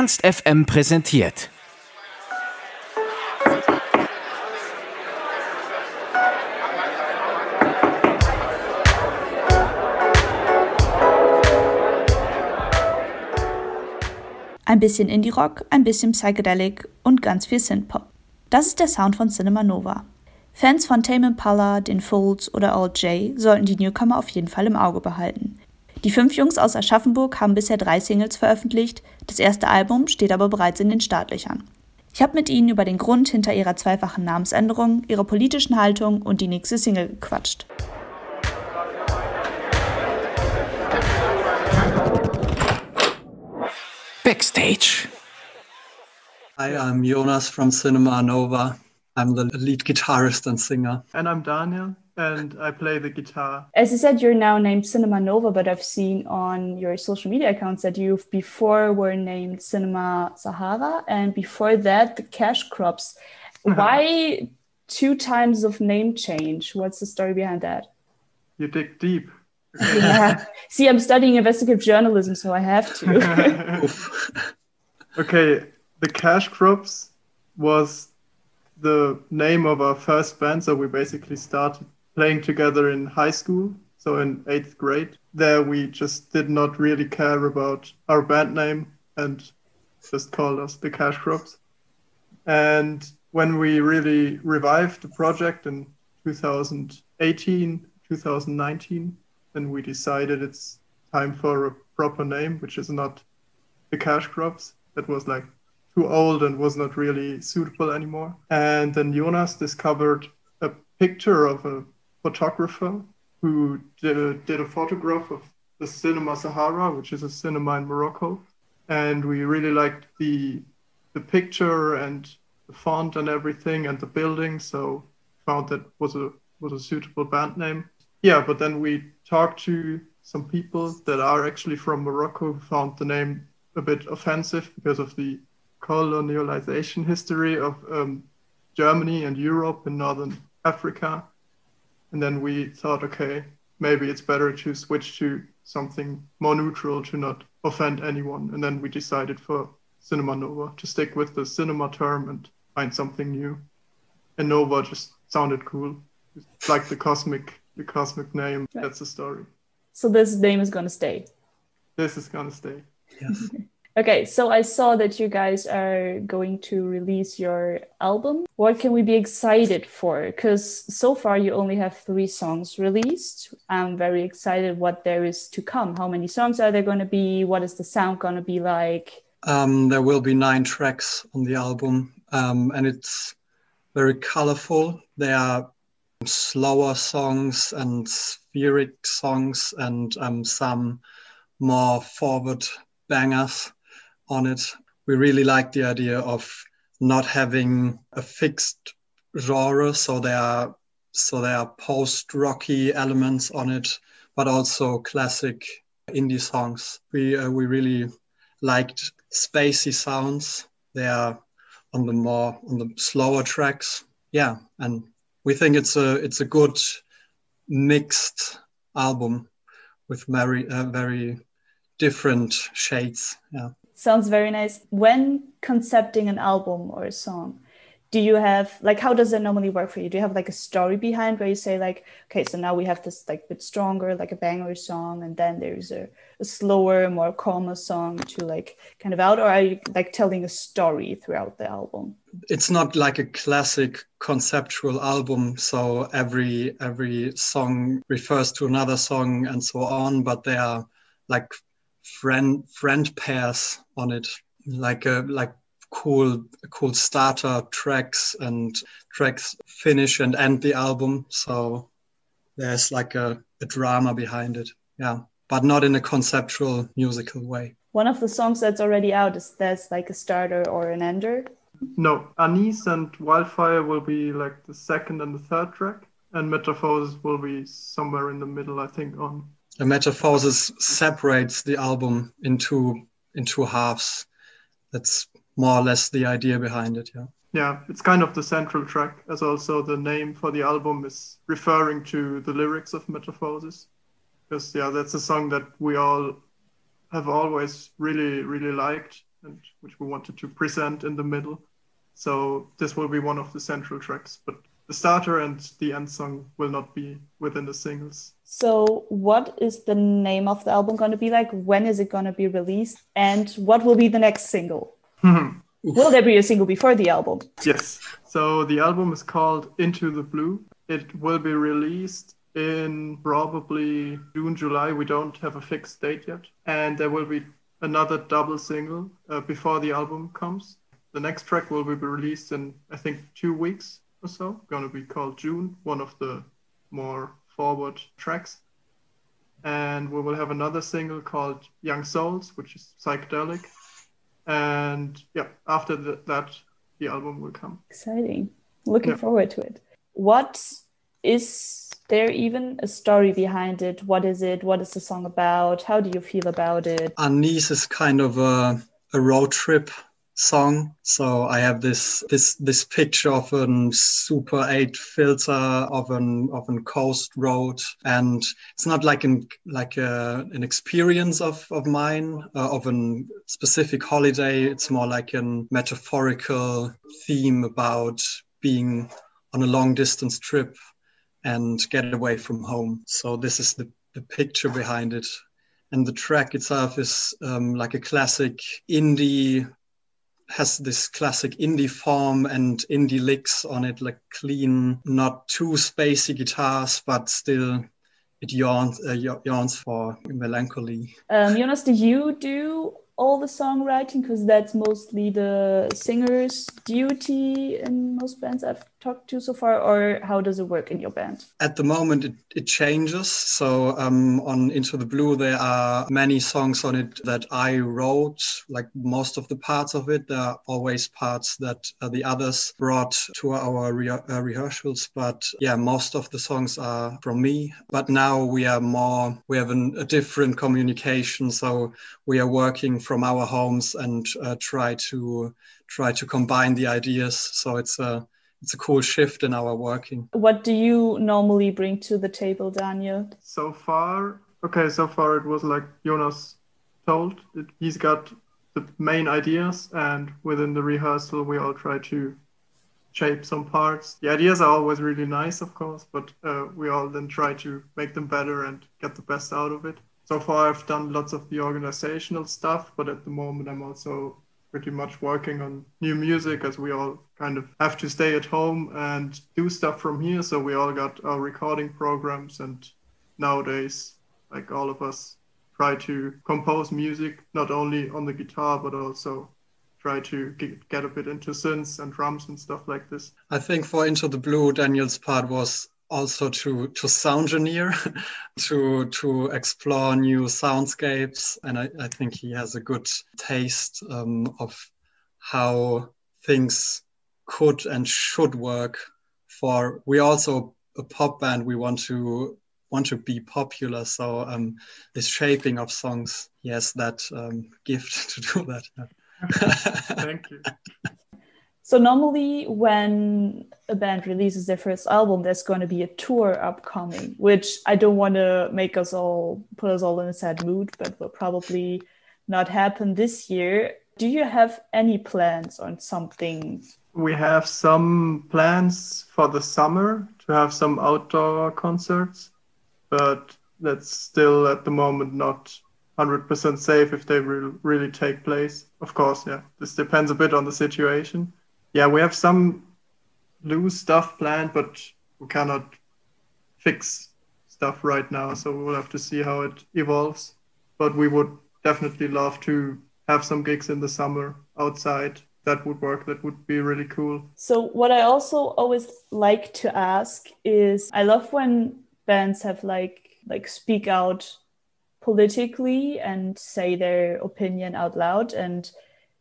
Ernst FM präsentiert. Ein bisschen Indie-Rock, ein bisschen Psychedelic und ganz viel Synth-Pop. Das ist der Sound von Cinema Nova. Fans von Tame Impala, den Folds oder Old J sollten die Newcomer auf jeden Fall im Auge behalten. Die fünf Jungs aus Aschaffenburg haben bisher drei Singles veröffentlicht, das erste Album steht aber bereits in den Startlöchern. Ich habe mit ihnen über den Grund hinter ihrer zweifachen Namensänderung, ihre politischen Haltung und die nächste Single gequatscht. Backstage. Hi, I'm Jonas from Cinema Nova. I'm the lead guitarist and singer. And I'm Daniel, and I play the guitar. As you said, you're now named Cinema Nova, but I've seen on your social media accounts that you've before were named Cinema Sahara, and before that, the Cash Crops. Why two times of name change? What's the story behind that? You dig deep. yeah. See, I'm studying investigative journalism, so I have to. okay, the Cash Crops was the name of our first band. So we basically started playing together in high school, so in eighth grade. There we just did not really care about our band name and just called us the Cash Crops. And when we really revived the project in 2018, 2019, then we decided it's time for a proper name, which is not the Cash Crops. That was like too old and was not really suitable anymore. And then Jonas discovered a picture of a photographer who did a, did a photograph of the Cinema Sahara, which is a cinema in Morocco. And we really liked the the picture and the font and everything and the building. So found that was a was a suitable band name. Yeah, but then we talked to some people that are actually from Morocco who found the name a bit offensive because of the colonialization history of um, Germany and Europe and Northern Africa. And then we thought, okay, maybe it's better to switch to something more neutral to not offend anyone. And then we decided for Cinema Nova to stick with the cinema term and find something new. And Nova just sounded cool. It's like the cosmic, the cosmic name. Right. That's the story. So this name is gonna stay. This is gonna stay. Yes. Okay, so I saw that you guys are going to release your album. What can we be excited for? Because so far you only have three songs released. I'm very excited what there is to come. How many songs are there going to be? What is the sound going to be like? Um, there will be nine tracks on the album, um, and it's very colorful. There are slower songs and spheric songs, and um, some more forward bangers on it. We really like the idea of not having a fixed genre, so there are so there are post rocky elements on it, but also classic indie songs. We uh, we really liked spacey sounds. They are on the more on the slower tracks. Yeah, and we think it's a it's a good mixed album with very uh, very different shades. Yeah. Sounds very nice. When concepting an album or a song, do you have like how does that normally work for you? Do you have like a story behind where you say like, okay, so now we have this like bit stronger, like a banger song, and then there's a, a slower, more calmer song to like kind of out, or are you like telling a story throughout the album? It's not like a classic conceptual album, so every every song refers to another song and so on, but they are like friend friend pairs on it, like a like cool cool starter tracks and tracks finish and end the album. So there's like a, a drama behind it. Yeah. But not in a conceptual musical way. One of the songs that's already out is there's like a starter or an ender. No, Anise and Wildfire will be like the second and the third track, and Metaphors will be somewhere in the middle, I think, on the Metamorphosis separates the album into into halves. That's more or less the idea behind it. Yeah. Yeah, it's kind of the central track, as also the name for the album is referring to the lyrics of Metamorphosis. Because yeah, that's a song that we all have always really, really liked. and which we wanted to present in the middle. So this will be one of the central tracks, but the starter and the end song will not be within the singles. So, what is the name of the album going to be like? When is it going to be released? And what will be the next single? will there be a single before the album? Yes. So, the album is called Into the Blue. It will be released in probably June, July. We don't have a fixed date yet. And there will be another double single uh, before the album comes. The next track will be released in, I think, two weeks or so. Going to be called June, one of the more forward tracks. And we will have another single called Young Souls, which is psychedelic. And yeah, after the, that, the album will come. Exciting. Looking yeah. forward to it. What is there even a story behind it? What is it? What is the song about? How do you feel about it? Anis is kind of a, a road trip song. So I have this this this picture of a Super 8 filter of an of an coast road, and it's not like an like a, an experience of of mine uh, of a specific holiday. It's more like a metaphorical theme about being on a long distance trip and get away from home. So this is the the picture behind it and the track itself is um, like a classic indie has this classic indie form and indie licks on it, like clean, not too spacey guitars, but still it yawns, uh, yawns for melancholy. Um, Jonas, do you do all the songwriting? Because that's mostly the singer's duty in most bands I've talked to so far, or how does it work in your band? At the moment, it, it changes. So um, on Into the Blue, there are many songs on it that I wrote, like most of the parts of it. There are always parts that uh, the others brought to our re- uh, rehearsals, but yeah, most of the songs are from me. But now we are more, we have an, a different communication. So we are working from our homes and uh, try to try to combine the ideas. So it's a it's a cool shift in our working. What do you normally bring to the table, Daniel? So far, okay, so far it was like Jonas told. It, he's got the main ideas, and within the rehearsal, we all try to shape some parts. The ideas are always really nice, of course, but uh, we all then try to make them better and get the best out of it. So far, I've done lots of the organizational stuff, but at the moment, I'm also pretty much working on new music as we all kind of have to stay at home and do stuff from here. So we all got our recording programs, and nowadays, like all of us, try to compose music not only on the guitar but also try to get, a bit into synths and drums and stuff like this. I think for Into the Blue, Daniel's part was also to to sound engineer to to explore new soundscapes. And I, I think he has a good taste um, of how things could and should work for we also a pop band we want to want to be popular. So um, this shaping of songs he has that um, gift to do that. Thank you. So normally when a band releases their first album, there's going to be a tour upcoming, which I don't want to make us all put us all in a sad mood, but will probably not happen this year. Do you have any plans on something? We have some plans for the summer to have some outdoor concerts, but that's still at the moment not 100% safe if they re- really take place. Of course, yeah, this depends a bit on the situation yeah, we have some loose stuff planned, but we cannot fix stuff right now. So we'll have to see how it evolves. But we would definitely love to have some gigs in the summer outside. That would work. That would be really cool. So, what I also always like to ask is I love when bands have like like speak out politically and say their opinion out loud and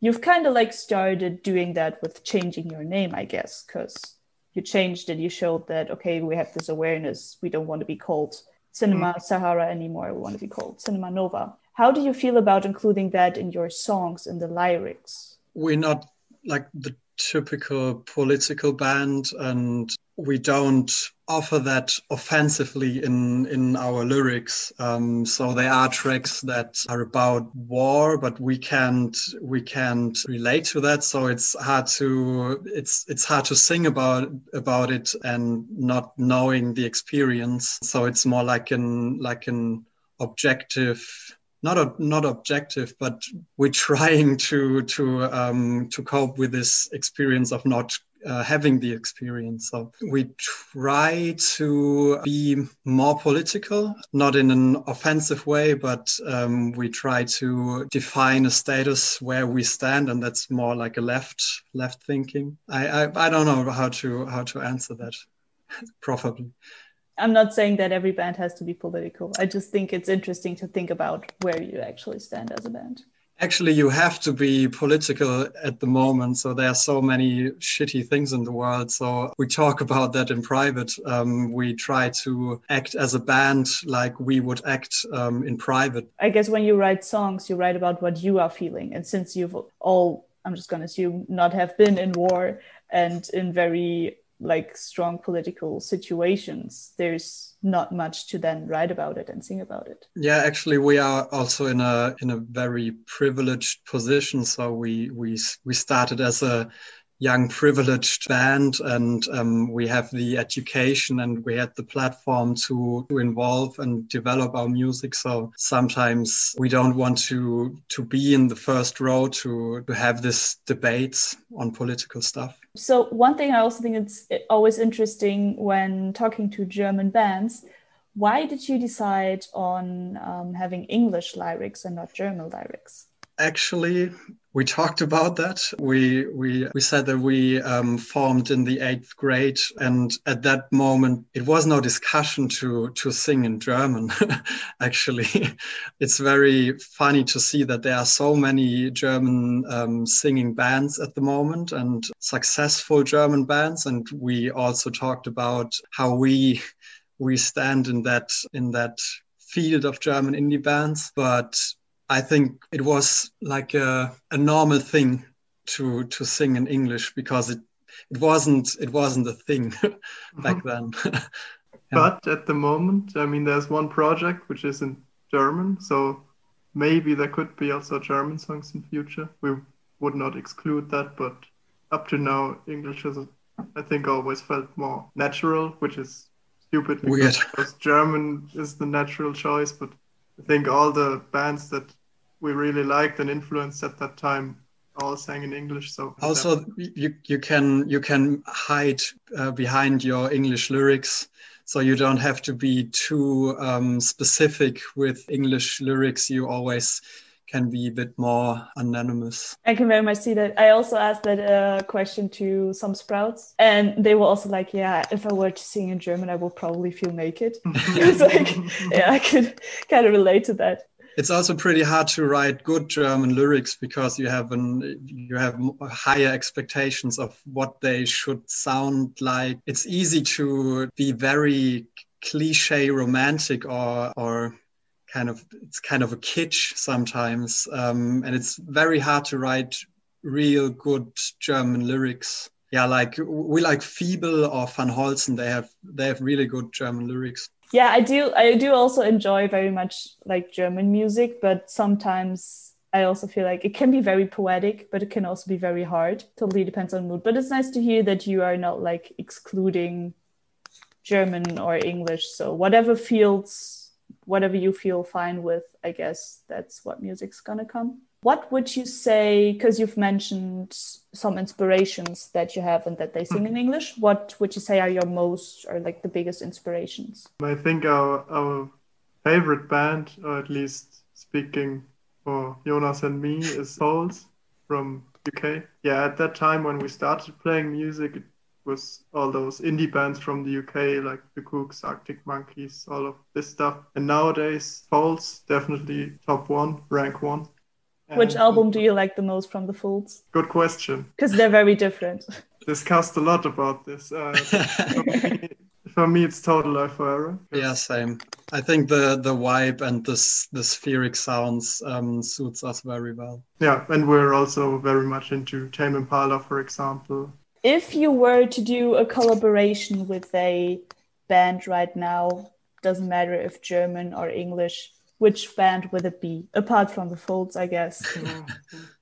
you've kind of like started doing that with changing your name, I guess, because you changed it. You showed that, okay, we have this awareness. We don't want to be called Cinema mm. Sahara anymore. We want to be called Cinema Nova. How do you feel about including that in your songs, in the lyrics? We're not like the typical political band and we don't offer that offensively in in our lyrics. Um, so there are tracks that are about war but we can't we can't relate to that. So it's hard to it's it's hard to sing about about it and not knowing the experience. So it's more like an like an objective not a, not objective, but we're trying to to um, to cope with this experience of not uh, having the experience. So we try to be more political, not in an offensive way, but um, we try to define a status where we stand, and that's more like a left left thinking. I I, I don't know how to how to answer that properly. I'm not saying that every band has to be political. I just think it's interesting to think about where you actually stand as a band. Actually, you have to be political at the moment. So there are so many shitty things in the world. So we talk about that in private. Um, we try to act as a band like we would act um, in private. I guess when you write songs, you write about what you are feeling. And since you've all, I'm just going to assume, not have been in war and in very like strong political situations there's not much to then write about it and sing about it. Yeah actually we are also in a in a very privileged position. So we we we started as a young privileged band and um, we have the education and we had the platform to, to involve and develop our music. So sometimes we don't want to to be in the first row to to have this debates on political stuff. So one thing i also think it's always interesting when talking to german bands why did you decide on um, having english lyrics and not german lyrics? Actually we talked about that. We we we said that we um, formed in the eighth grade, and at that moment, it was no discussion to to sing in German. Actually, it's very funny to see that there are so many German um, singing bands at the moment, and successful German bands. And we also talked about how we we stand in that in that field of German indie bands, but I think it was like a, a normal thing to to sing in English because it it wasn't it wasn't a thing back mm-hmm. then. yeah. But at the moment, I mean, there's one project which is in German, so maybe there could be also German songs in future. We would not exclude that, but up to now, English has, I think, always felt more natural, which is stupid because, Weird. because German is the natural choice, but I think all the bands that we really liked and influenced at that time all sang in English. So also you you can you can hide uh, behind your English lyrics, so you don't have to be too um, specific with English lyrics. You always can be a bit more anonymous. I can very much see that. I also asked that uh, question to some sprouts, and they were also like, "Yeah, if I were to sing in German, I would probably feel naked." it was like, yeah, I could kind of relate to that. It's also pretty hard to write good German lyrics because you have an you have higher expectations of what they should sound like. It's easy to be very cliche romantic or or kind of it's kind of a kitsch sometimes um, and it's very hard to write real good german lyrics. Yeah like we like Fibel or van holzen they have they have really good german lyrics. Yeah i do i do also enjoy very much like german music but sometimes i also feel like it can be very poetic but it can also be very hard. Totally depends on mood. But it's nice to hear that you are not like excluding german or english. So whatever feels whatever you feel fine with, I guess that's what music's gonna come. What would you say, because you've mentioned some inspirations that you have and that they sing in mm-hmm. English, what would you say are your most or like the biggest inspirations? I think our, our favorite band, or at least speaking for Jonas and me, is Foals from UK. Yeah, at that time when we started playing music, it was all those indie bands from the UK, like the Kooks, Arctic Monkeys, all of this stuff. And nowadays, Foals definitely top one, rank one. And Which album do you like the most from the Foals? Good question. Because they're very different. Discussed a lot about this. Uh, For me, it's Total Life Forever. Yeah, same. I think the the vibe and this the spheric sounds um, suits us very well. Yeah, and we're also very much into Tame Impala, for example. If you were to do a collaboration with a band right now, doesn't matter if German or English, which band would it be? Apart from the Foals, I guess.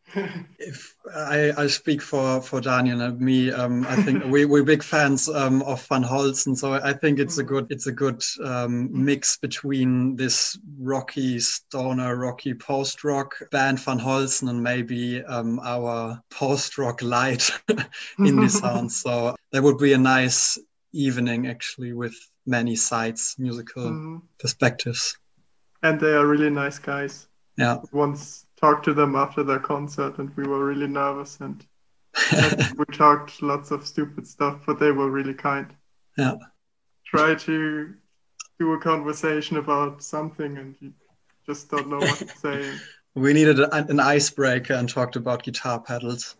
if I, I speak for, for Daniel and me, um, I think we, we're big fans um, of Van Holzen. So I think it's a good it's a good um, mix between this rocky stoner, rocky post rock band Van Holzen and maybe um, our post rock light indie sound. So that would be a nice evening actually with many sides, musical mm-hmm. perspectives. And they are really nice guys. Yeah. Once talked to them after their concert and we were really nervous and we talked lots of stupid stuff, but they were really kind. Yeah. Try to do a conversation about something and you just don't know what to say. We needed an icebreaker and talked about guitar pedals.